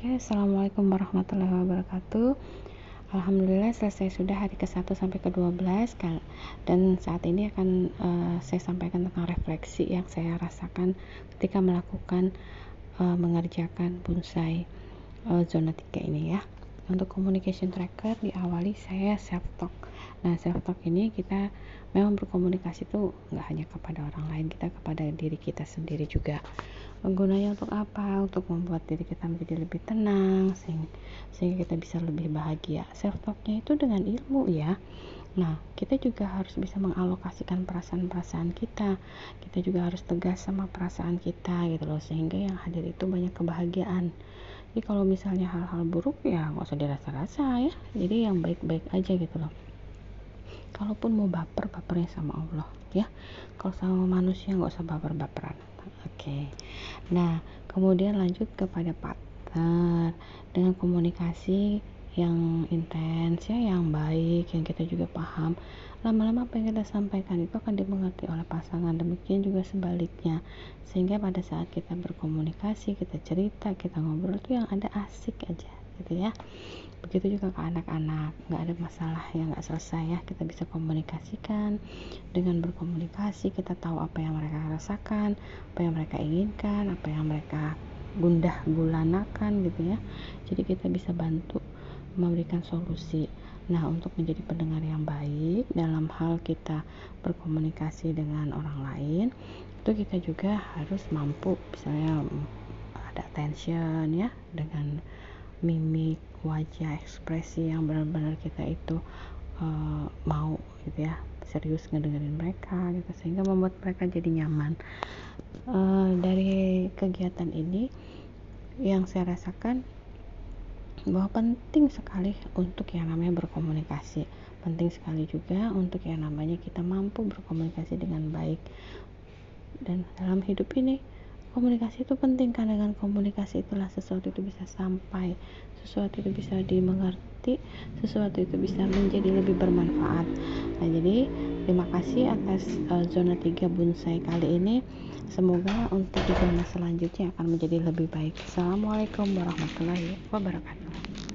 Oke, Assalamualaikum warahmatullahi wabarakatuh. Alhamdulillah selesai sudah hari ke-1 sampai ke-12 dan saat ini akan uh, saya sampaikan tentang refleksi yang saya rasakan ketika melakukan uh, mengerjakan bonsai uh, zona 3 ini ya. Untuk communication tracker diawali saya self talk. Nah, self talk ini kita memang berkomunikasi itu nggak hanya kepada orang lain, kita kepada diri kita sendiri juga. Gunanya untuk apa? Untuk membuat diri kita menjadi lebih tenang sehingga kita bisa lebih bahagia. Self talknya itu dengan ilmu ya. Nah kita juga harus bisa mengalokasikan perasaan-perasaan kita. Kita juga harus tegas sama perasaan kita gitu loh sehingga yang hadir itu banyak kebahagiaan jadi kalau misalnya hal-hal buruk ya nggak usah dirasa-rasa ya. Jadi yang baik-baik aja gitu loh. Kalaupun mau baper bapernya sama Allah ya. Kalau sama manusia nggak usah baper-baperan. Oke. Nah, kemudian lanjut kepada partner. Dengan komunikasi yang intens ya, yang baik, yang kita juga paham. Lama-lama apa yang kita sampaikan itu akan dimengerti oleh pasangan. Demikian juga sebaliknya. Sehingga pada saat kita berkomunikasi, kita cerita, kita ngobrol itu yang ada asik aja gitu ya begitu juga ke anak-anak nggak ada masalah yang nggak selesai ya kita bisa komunikasikan dengan berkomunikasi kita tahu apa yang mereka rasakan apa yang mereka inginkan apa yang mereka gundah gulanakan gitu ya jadi kita bisa bantu memberikan solusi. Nah untuk menjadi pendengar yang baik dalam hal kita berkomunikasi dengan orang lain itu kita juga harus mampu misalnya ada tension ya dengan mimik wajah ekspresi yang benar-benar kita itu uh, mau gitu ya serius ngedengerin mereka gitu sehingga membuat mereka jadi nyaman. Uh, dari kegiatan ini yang saya rasakan bahwa penting sekali untuk yang namanya berkomunikasi. Penting sekali juga untuk yang namanya kita mampu berkomunikasi dengan baik. Dan dalam hidup ini komunikasi itu penting karena dengan komunikasi itulah sesuatu itu bisa sampai sesuatu itu bisa dimengerti sesuatu itu bisa menjadi lebih bermanfaat nah jadi terima kasih atas uh, zona 3 bonsai kali ini. Semoga untuk di zona selanjutnya akan menjadi lebih baik. Assalamualaikum warahmatullahi wabarakatuh